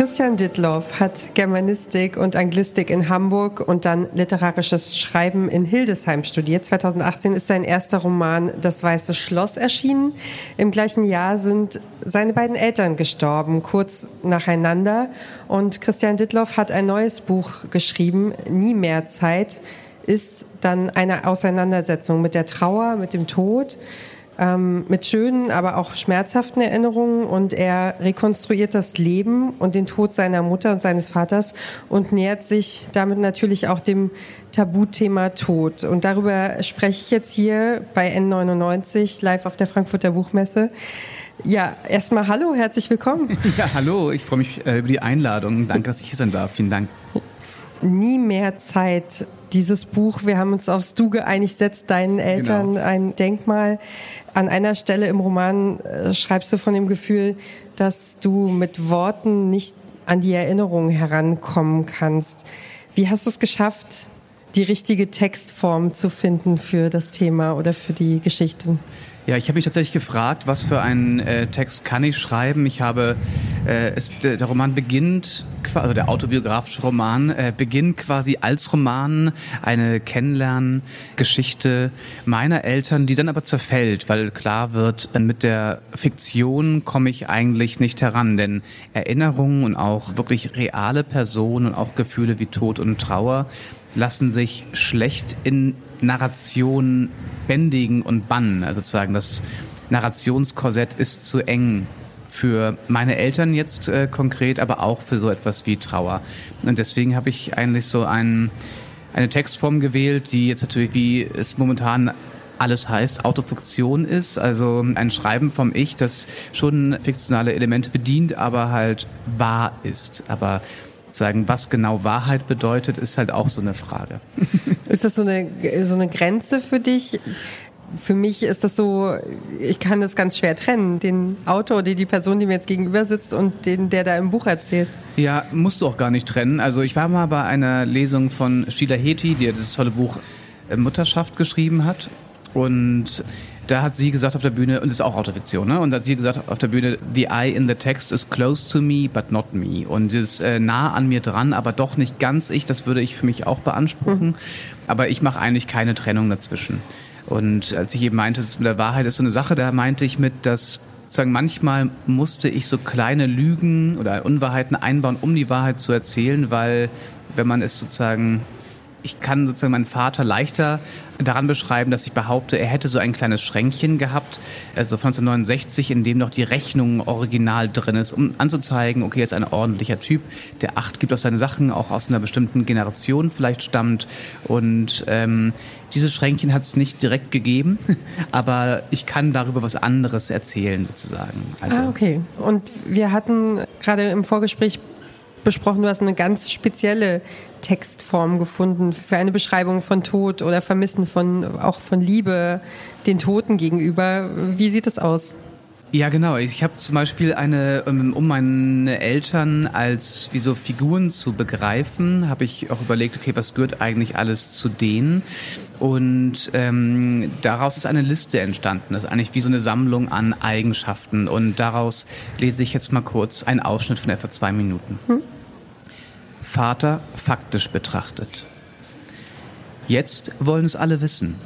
Christian Dittloff hat Germanistik und Anglistik in Hamburg und dann literarisches Schreiben in Hildesheim studiert. 2018 ist sein erster Roman Das Weiße Schloss erschienen. Im gleichen Jahr sind seine beiden Eltern gestorben, kurz nacheinander. Und Christian Dittloff hat ein neues Buch geschrieben, Nie mehr Zeit, ist dann eine Auseinandersetzung mit der Trauer, mit dem Tod ähm, mit schönen, aber auch schmerzhaften Erinnerungen und er rekonstruiert das Leben und den Tod seiner Mutter und seines Vaters und nähert sich damit natürlich auch dem Tabuthema Tod. Und darüber spreche ich jetzt hier bei N99 live auf der Frankfurter Buchmesse. Ja, erstmal hallo, herzlich willkommen. Ja, hallo, ich freue mich äh, über die Einladung. Danke, dass ich hier sein darf. Vielen Dank. Nie mehr Zeit. Dieses Buch, wir haben uns aufs Du geeinigt, setzt deinen Eltern genau. ein Denkmal. An einer Stelle im Roman äh, schreibst du von dem Gefühl, dass du mit Worten nicht an die Erinnerung herankommen kannst. Wie hast du es geschafft, die richtige Textform zu finden für das Thema oder für die Geschichte? Ja, ich habe mich tatsächlich gefragt, was für einen äh, Text kann ich schreiben. Ich habe, äh, es, der, Roman beginnt, also der autobiografische Roman äh, beginnt quasi als Roman eine Kennenlerngeschichte meiner Eltern, die dann aber zerfällt, weil klar wird, mit der Fiktion komme ich eigentlich nicht heran, denn Erinnerungen und auch wirklich reale Personen und auch Gefühle wie Tod und Trauer lassen sich schlecht in Narration bändigen und bannen. Also sozusagen das Narrationskorsett ist zu eng für meine Eltern jetzt äh, konkret, aber auch für so etwas wie Trauer. Und deswegen habe ich eigentlich so ein, eine Textform gewählt, die jetzt natürlich, wie es momentan alles heißt, Autofiktion ist, also ein Schreiben vom Ich, das schon fiktionale Elemente bedient, aber halt wahr ist. Aber sagen, was genau Wahrheit bedeutet, ist halt auch so eine Frage. Ist das so eine, so eine Grenze für dich? Für mich ist das so, ich kann das ganz schwer trennen, den Autor, die, die Person, die mir jetzt gegenüber sitzt und den, der da im Buch erzählt. Ja, musst du auch gar nicht trennen. Also ich war mal bei einer Lesung von Sheila Heti, die dieses tolle Buch äh, Mutterschaft geschrieben hat. Und da hat sie gesagt auf der Bühne, und das ist auch Autofiktion, ne? Und da hat sie gesagt auf der Bühne, the eye in the text is close to me, but not me. Und dieses äh, nah an mir dran, aber doch nicht ganz ich, das würde ich für mich auch beanspruchen. Mhm. Aber ich mache eigentlich keine Trennung dazwischen. Und als ich eben meinte, es mit der Wahrheit ist so eine Sache, da meinte ich mit, dass sagen manchmal musste ich so kleine Lügen oder Unwahrheiten einbauen, um die Wahrheit zu erzählen, weil wenn man es sozusagen ich kann sozusagen meinen Vater leichter daran beschreiben, dass ich behaupte, er hätte so ein kleines Schränkchen gehabt, also von 1969, in dem noch die Rechnung original drin ist, um anzuzeigen, okay, er ist ein ordentlicher Typ, der Acht gibt aus seinen Sachen, auch aus einer bestimmten Generation vielleicht stammt und ähm, dieses Schränkchen hat es nicht direkt gegeben, aber ich kann darüber was anderes erzählen sozusagen. Also, ah, okay. Und wir hatten gerade im Vorgespräch besprochen, du hast eine ganz spezielle Textform gefunden für eine Beschreibung von Tod oder Vermissen von auch von Liebe den Toten gegenüber. Wie sieht das aus? Ja, genau. Ich habe zum Beispiel eine, ähm, um meine Eltern als wie so Figuren zu begreifen, habe ich auch überlegt, okay, was gehört eigentlich alles zu denen? Und ähm, daraus ist eine Liste entstanden. Das ist eigentlich wie so eine Sammlung an Eigenschaften. Und daraus lese ich jetzt mal kurz einen Ausschnitt von etwa zwei Minuten. Hm. Vater faktisch betrachtet. Jetzt wollen es alle wissen.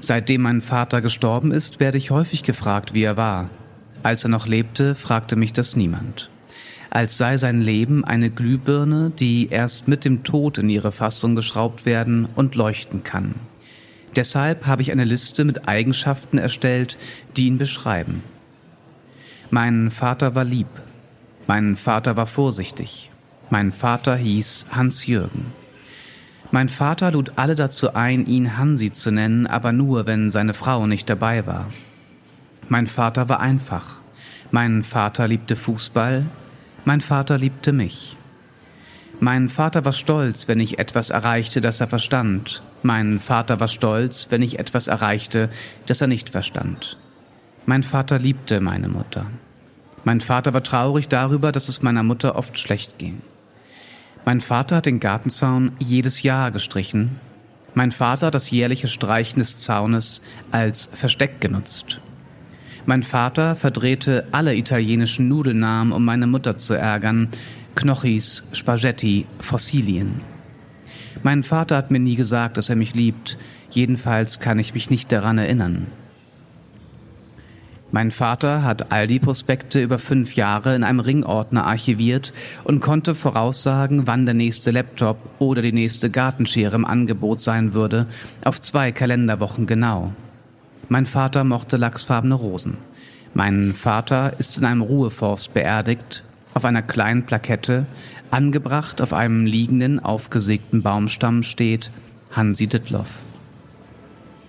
Seitdem mein Vater gestorben ist, werde ich häufig gefragt, wie er war. Als er noch lebte, fragte mich das niemand. Als sei sein Leben eine Glühbirne, die erst mit dem Tod in ihre Fassung geschraubt werden und leuchten kann. Deshalb habe ich eine Liste mit Eigenschaften erstellt, die ihn beschreiben. Mein Vater war lieb. Mein Vater war vorsichtig. Mein Vater hieß Hans-Jürgen. Mein Vater lud alle dazu ein, ihn Hansi zu nennen, aber nur, wenn seine Frau nicht dabei war. Mein Vater war einfach. Mein Vater liebte Fußball. Mein Vater liebte mich. Mein Vater war stolz, wenn ich etwas erreichte, das er verstand. Mein Vater war stolz, wenn ich etwas erreichte, das er nicht verstand. Mein Vater liebte meine Mutter. Mein Vater war traurig darüber, dass es meiner Mutter oft schlecht ging. Mein Vater hat den Gartenzaun jedes Jahr gestrichen. Mein Vater hat das jährliche Streichen des Zaunes als Versteck genutzt. Mein Vater verdrehte alle italienischen Nudelnamen, um meine Mutter zu ärgern. Knochis, Spaghetti, Fossilien. Mein Vater hat mir nie gesagt, dass er mich liebt. Jedenfalls kann ich mich nicht daran erinnern. Mein Vater hat all die Prospekte über fünf Jahre in einem Ringordner archiviert und konnte voraussagen, wann der nächste Laptop oder die nächste Gartenschere im Angebot sein würde, auf zwei Kalenderwochen genau. Mein Vater mochte lachsfarbene Rosen. Mein Vater ist in einem Ruheforst beerdigt, auf einer kleinen Plakette, angebracht auf einem liegenden, aufgesägten Baumstamm steht Hansi Dittloff.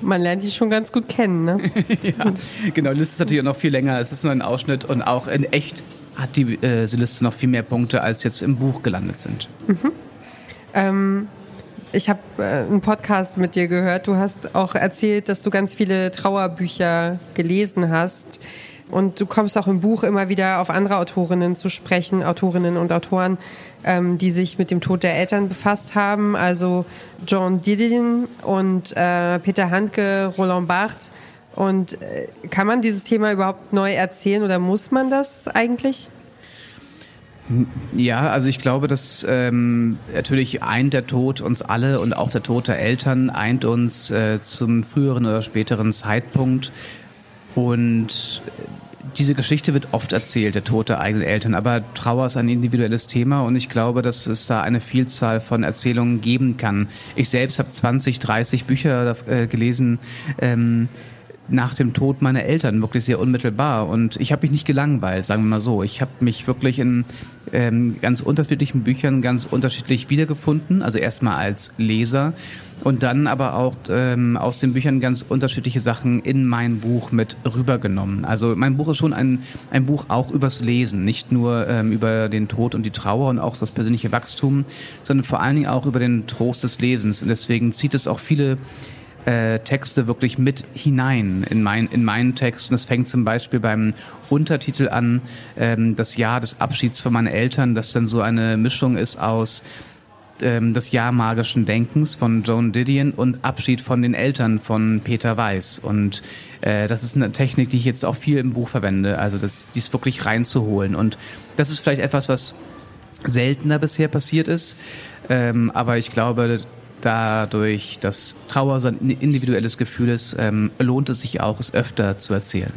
Man lernt die schon ganz gut kennen, ne? ja, genau. Die Liste ist natürlich noch viel länger. Es ist nur ein Ausschnitt und auch in echt hat die äh, Liste noch viel mehr Punkte, als jetzt im Buch gelandet sind. Mhm. Ähm, ich habe äh, einen Podcast mit dir gehört. Du hast auch erzählt, dass du ganz viele Trauerbücher gelesen hast. Und du kommst auch im Buch immer wieder auf andere Autorinnen zu sprechen, Autorinnen und Autoren, ähm, die sich mit dem Tod der Eltern befasst haben. Also John Didion und äh, Peter Handke, Roland Barthes. Und äh, kann man dieses Thema überhaupt neu erzählen oder muss man das eigentlich? Ja, also ich glaube, dass ähm, natürlich eint der Tod uns alle und auch der Tod der Eltern eint uns äh, zum früheren oder späteren Zeitpunkt. Und diese Geschichte wird oft erzählt, der Tod der eigenen Eltern, aber Trauer ist ein individuelles Thema und ich glaube, dass es da eine Vielzahl von Erzählungen geben kann. Ich selbst habe 20, 30 Bücher äh, gelesen. Ähm, nach dem Tod meiner Eltern wirklich sehr unmittelbar und ich habe mich nicht gelangweilt, sagen wir mal so. Ich habe mich wirklich in ähm, ganz unterschiedlichen Büchern ganz unterschiedlich wiedergefunden, also erstmal als Leser und dann aber auch ähm, aus den Büchern ganz unterschiedliche Sachen in mein Buch mit rübergenommen. Also mein Buch ist schon ein, ein Buch auch übers Lesen, nicht nur ähm, über den Tod und die Trauer und auch das persönliche Wachstum, sondern vor allen Dingen auch über den Trost des Lesens und deswegen zieht es auch viele äh, Texte wirklich mit hinein in, mein, in meinen Text. Und es fängt zum Beispiel beim Untertitel an, ähm, das Jahr des Abschieds von meinen Eltern, das dann so eine Mischung ist aus ähm, das Jahr magischen Denkens von Joan Didion und Abschied von den Eltern von Peter Weiß. Und äh, das ist eine Technik, die ich jetzt auch viel im Buch verwende, also das, dies wirklich reinzuholen. Und das ist vielleicht etwas, was seltener bisher passiert ist. Ähm, aber ich glaube, dadurch, dass Trauer so ein individuelles Gefühl ist, ähm, lohnt es sich auch, es öfter zu erzählen.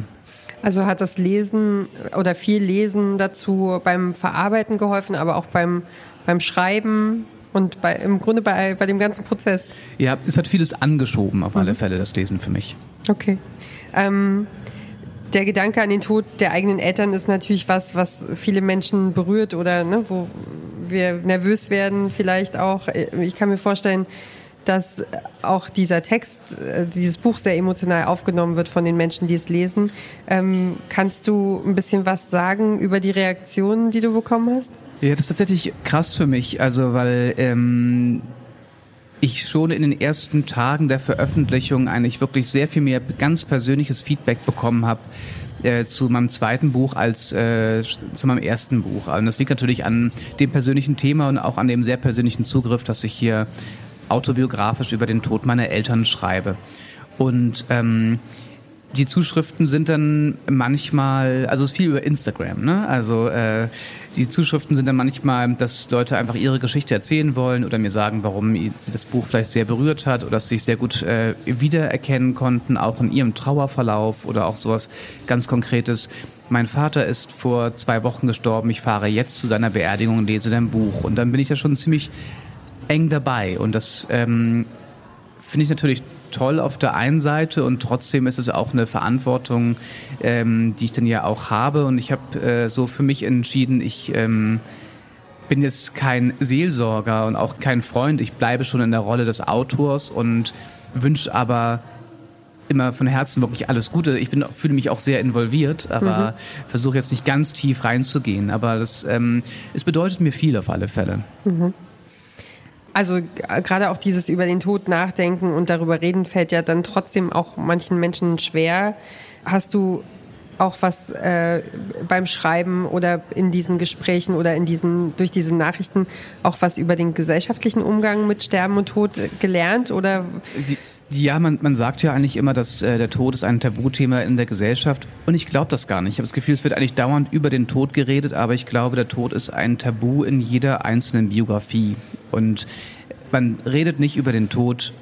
Also hat das Lesen oder viel Lesen dazu beim Verarbeiten geholfen, aber auch beim, beim Schreiben und bei, im Grunde bei, bei dem ganzen Prozess? Ja, es hat vieles angeschoben, auf mhm. alle Fälle, das Lesen für mich. Okay. Ähm, der Gedanke an den Tod der eigenen Eltern ist natürlich was, was viele Menschen berührt oder ne, wo wir nervös werden vielleicht auch. Ich kann mir vorstellen, dass auch dieser Text, äh, dieses Buch sehr emotional aufgenommen wird von den Menschen, die es lesen. Ähm, kannst du ein bisschen was sagen über die Reaktionen, die du bekommen hast? Ja, das ist tatsächlich krass für mich, also weil ähm, ich schon in den ersten Tagen der Veröffentlichung eigentlich wirklich sehr viel mehr ganz persönliches Feedback bekommen habe äh, zu meinem zweiten Buch als äh, zu meinem ersten Buch. Und das liegt natürlich an dem persönlichen Thema und auch an dem sehr persönlichen Zugriff, dass ich hier autobiografisch über den Tod meiner Eltern schreibe. Und ähm, die Zuschriften sind dann manchmal, also es ist viel über Instagram, ne? Also äh, die Zuschriften sind dann manchmal, dass Leute einfach ihre Geschichte erzählen wollen oder mir sagen, warum sie das Buch vielleicht sehr berührt hat oder dass sie sich sehr gut äh, wiedererkennen konnten, auch in ihrem Trauerverlauf oder auch sowas ganz Konkretes. Mein Vater ist vor zwei Wochen gestorben, ich fahre jetzt zu seiner Beerdigung und lese dein Buch. Und dann bin ich da schon ziemlich eng dabei. Und das ähm, finde ich natürlich toll auf der einen Seite und trotzdem ist es auch eine Verantwortung, ähm, die ich dann ja auch habe. Und ich habe äh, so für mich entschieden, ich ähm, bin jetzt kein Seelsorger und auch kein Freund. Ich bleibe schon in der Rolle des Autors und wünsche aber immer von Herzen wirklich alles Gute. Ich bin, fühle mich auch sehr involviert, aber mhm. versuche jetzt nicht ganz tief reinzugehen. Aber das, ähm, es bedeutet mir viel auf alle Fälle. Mhm. Also gerade auch dieses über den Tod nachdenken und darüber reden fällt ja dann trotzdem auch manchen Menschen schwer. Hast du auch was äh, beim Schreiben oder in diesen Gesprächen oder in diesen durch diese Nachrichten auch was über den gesellschaftlichen Umgang mit Sterben und Tod gelernt oder? Sie ja, man, man sagt ja eigentlich immer, dass äh, der Tod ist ein Tabuthema in der Gesellschaft. Und ich glaube das gar nicht. Ich habe das Gefühl, es wird eigentlich dauernd über den Tod geredet, aber ich glaube, der Tod ist ein Tabu in jeder einzelnen Biografie. Und man redet nicht über den Tod,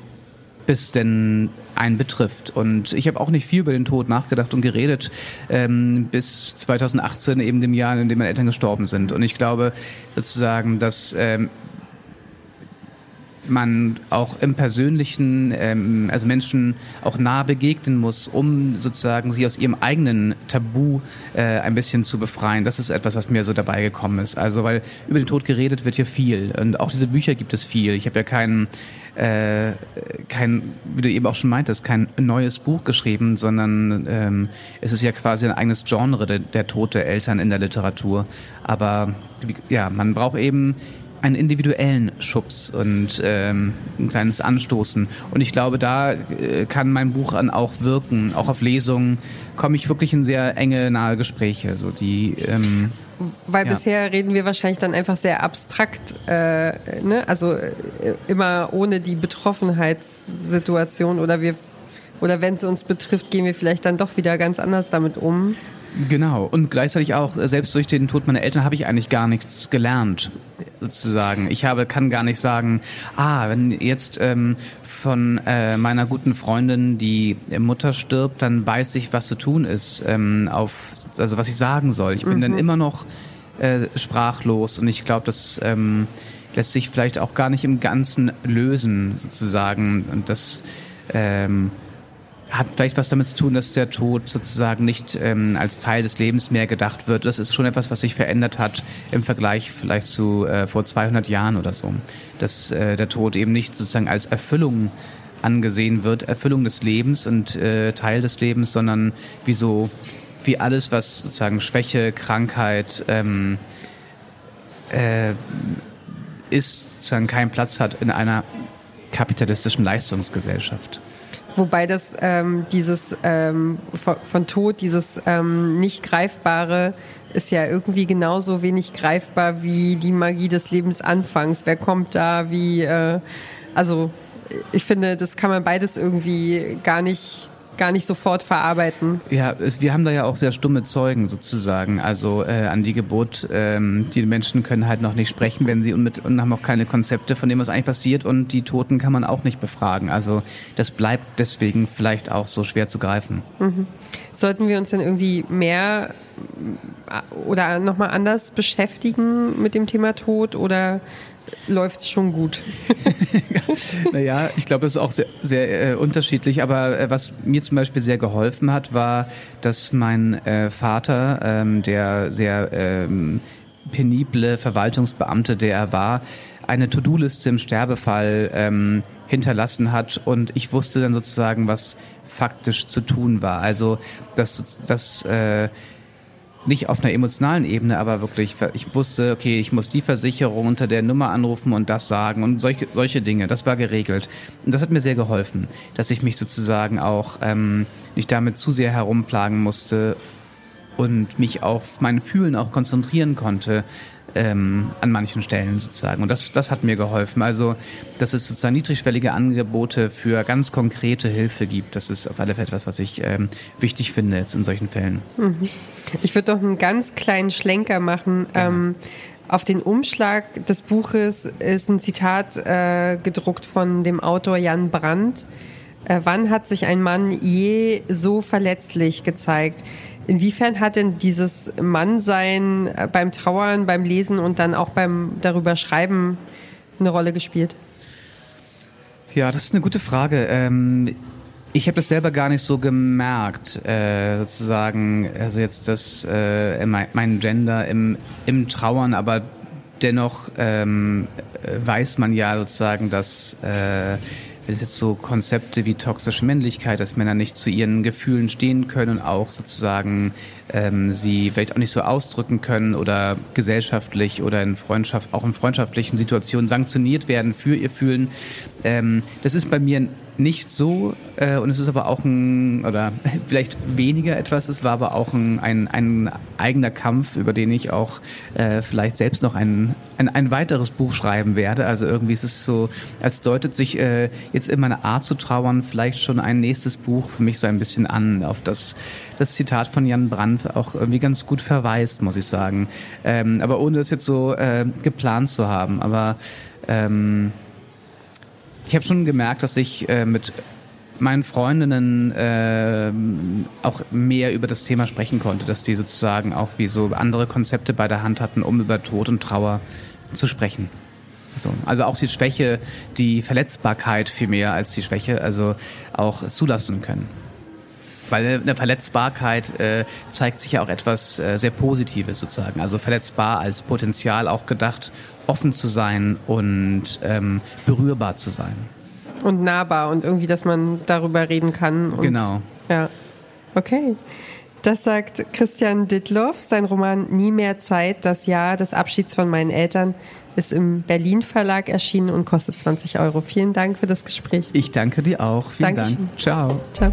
bis denn einen betrifft. Und ich habe auch nicht viel über den Tod nachgedacht und geredet, ähm, bis 2018, eben dem Jahr, in dem meine Eltern gestorben sind. Und ich glaube sozusagen, dass ähm, man auch im Persönlichen, ähm, also Menschen auch nah begegnen muss, um sozusagen sie aus ihrem eigenen Tabu äh, ein bisschen zu befreien. Das ist etwas, was mir so dabei gekommen ist. Also weil über den Tod geredet wird hier viel und auch diese Bücher gibt es viel. Ich habe ja keinen äh, kein, wie du eben auch schon meintest, kein neues Buch geschrieben, sondern ähm, es ist ja quasi ein eigenes Genre der, der Tod der Eltern in der Literatur. Aber ja, man braucht eben einen individuellen Schubs und ähm, ein kleines Anstoßen. Und ich glaube, da äh, kann mein Buch dann auch wirken. Auch auf Lesungen komme ich wirklich in sehr enge, nahe Gespräche. So die, ähm, Weil ja. bisher reden wir wahrscheinlich dann einfach sehr abstrakt, äh, ne? also äh, immer ohne die Betroffenheitssituation oder wir oder wenn es uns betrifft, gehen wir vielleicht dann doch wieder ganz anders damit um. Genau. Und gleichzeitig auch, selbst durch den Tod meiner Eltern habe ich eigentlich gar nichts gelernt, sozusagen. Ich habe, kann gar nicht sagen, ah, wenn jetzt ähm, von äh, meiner guten Freundin die Mutter stirbt, dann weiß ich, was zu tun ist, ähm, auf, also was ich sagen soll. Ich bin mhm. dann immer noch äh, sprachlos und ich glaube, das ähm, lässt sich vielleicht auch gar nicht im Ganzen lösen, sozusagen. Und das, ähm, hat vielleicht was damit zu tun, dass der Tod sozusagen nicht ähm, als Teil des Lebens mehr gedacht wird. Das ist schon etwas, was sich verändert hat im Vergleich vielleicht zu äh, vor 200 Jahren oder so. Dass äh, der Tod eben nicht sozusagen als Erfüllung angesehen wird, Erfüllung des Lebens und äh, Teil des Lebens, sondern wie so, wie alles, was sozusagen Schwäche, Krankheit ähm, äh, ist, sozusagen keinen Platz hat in einer kapitalistischen Leistungsgesellschaft. Wobei das ähm, dieses ähm, von, von, Tod, dieses ähm, nicht greifbare, ist ja irgendwie genauso wenig greifbar wie die Magie des Lebensanfangs. Wer kommt da? Wie? Äh, also ich finde, das kann man beides irgendwie gar nicht gar nicht sofort verarbeiten. Ja, es, wir haben da ja auch sehr stumme Zeugen sozusagen. Also äh, an die Geburt, ähm, die Menschen können halt noch nicht sprechen, wenn sie und, mit, und haben auch keine Konzepte von dem, was eigentlich passiert. Und die Toten kann man auch nicht befragen. Also das bleibt deswegen vielleicht auch so schwer zu greifen. Mhm. Sollten wir uns denn irgendwie mehr äh, oder nochmal anders beschäftigen mit dem Thema Tod oder läuft es schon gut. naja, ich glaube, das ist auch sehr, sehr äh, unterschiedlich. Aber äh, was mir zum Beispiel sehr geholfen hat, war, dass mein äh, Vater, ähm, der sehr ähm, penible Verwaltungsbeamte, der er war, eine To-Do-Liste im Sterbefall ähm, hinterlassen hat. Und ich wusste dann sozusagen, was faktisch zu tun war. Also, dass, dass äh, nicht auf einer emotionalen Ebene, aber wirklich, ich wusste, okay, ich muss die Versicherung unter der Nummer anrufen und das sagen und solche, solche Dinge. Das war geregelt. Und das hat mir sehr geholfen, dass ich mich sozusagen auch ähm, nicht damit zu sehr herumplagen musste und mich auf mein Fühlen auch konzentrieren konnte, ähm, an manchen Stellen sozusagen. Und das, das hat mir geholfen. Also, dass es sozusagen niedrigschwellige Angebote für ganz konkrete Hilfe gibt, das ist auf alle Fälle etwas, was ich ähm, wichtig finde jetzt in solchen Fällen. Mhm. Ich würde doch einen ganz kleinen Schlenker machen. Ähm, auf den Umschlag des Buches ist ein Zitat äh, gedruckt von dem Autor Jan Brandt. Äh, wann hat sich ein Mann je so verletzlich gezeigt? Inwiefern hat denn dieses Mannsein äh, beim Trauern, beim Lesen und dann auch beim darüber Schreiben eine Rolle gespielt? Ja, das ist eine gute Frage. Ähm, ich habe das selber gar nicht so gemerkt, äh, sozusagen, also jetzt das, äh, mein Gender im, im Trauern, aber dennoch ähm, weiß man ja sozusagen, dass äh, wenn es jetzt so Konzepte wie toxische Männlichkeit, dass Männer nicht zu ihren Gefühlen stehen können und auch sozusagen ähm, sie vielleicht auch nicht so ausdrücken können oder gesellschaftlich oder in Freundschaft, auch in freundschaftlichen Situationen sanktioniert werden für ihr Fühlen. Ähm, das ist bei mir nicht so äh, und es ist aber auch ein, oder vielleicht weniger etwas, es war aber auch ein, ein, ein eigener Kampf, über den ich auch äh, vielleicht selbst noch ein, ein, ein weiteres Buch schreiben werde. Also irgendwie ist es so, als deutet sich äh, jetzt in meiner Art zu trauern vielleicht schon ein nächstes Buch für mich so ein bisschen an, auf das das Zitat von Jan Brandt auch irgendwie ganz gut verweist, muss ich sagen. Ähm, aber ohne das jetzt so äh, geplant zu haben. Aber ähm, ich habe schon gemerkt, dass ich äh, mit meinen Freundinnen äh, auch mehr über das Thema sprechen konnte, dass die sozusagen auch wie so andere Konzepte bei der Hand hatten, um über Tod und Trauer zu sprechen. So, also auch die Schwäche, die Verletzbarkeit viel mehr als die Schwäche, also auch zulassen können. Weil eine Verletzbarkeit äh, zeigt sich ja auch etwas äh, sehr Positives sozusagen. Also verletzbar als Potenzial auch gedacht, offen zu sein und ähm, berührbar zu sein. Und nahbar und irgendwie, dass man darüber reden kann. Und, genau. Ja. Okay. Das sagt Christian Dittloff. Sein Roman Nie mehr Zeit, das Jahr des Abschieds von meinen Eltern, ist im Berlin Verlag erschienen und kostet 20 Euro. Vielen Dank für das Gespräch. Ich danke dir auch. Vielen Dankeschön. Dank. Ciao. Ciao.